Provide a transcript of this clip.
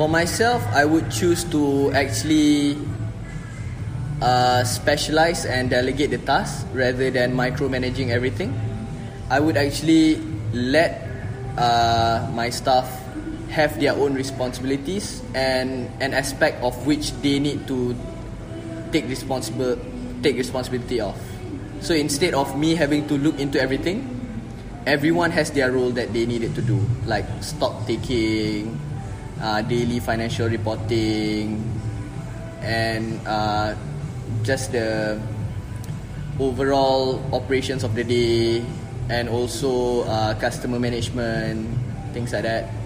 For myself, I would choose to actually uh, specialize and delegate the tasks rather than micromanaging everything. I would actually let uh, my staff have their own responsibilities and an aspect of which they need to take responsible take responsibility of. So instead of me having to look into everything, everyone has their role that they needed to do, like stock taking, uh, daily financial reporting, and uh, just the overall operations of the day, and also uh, customer management, things like that.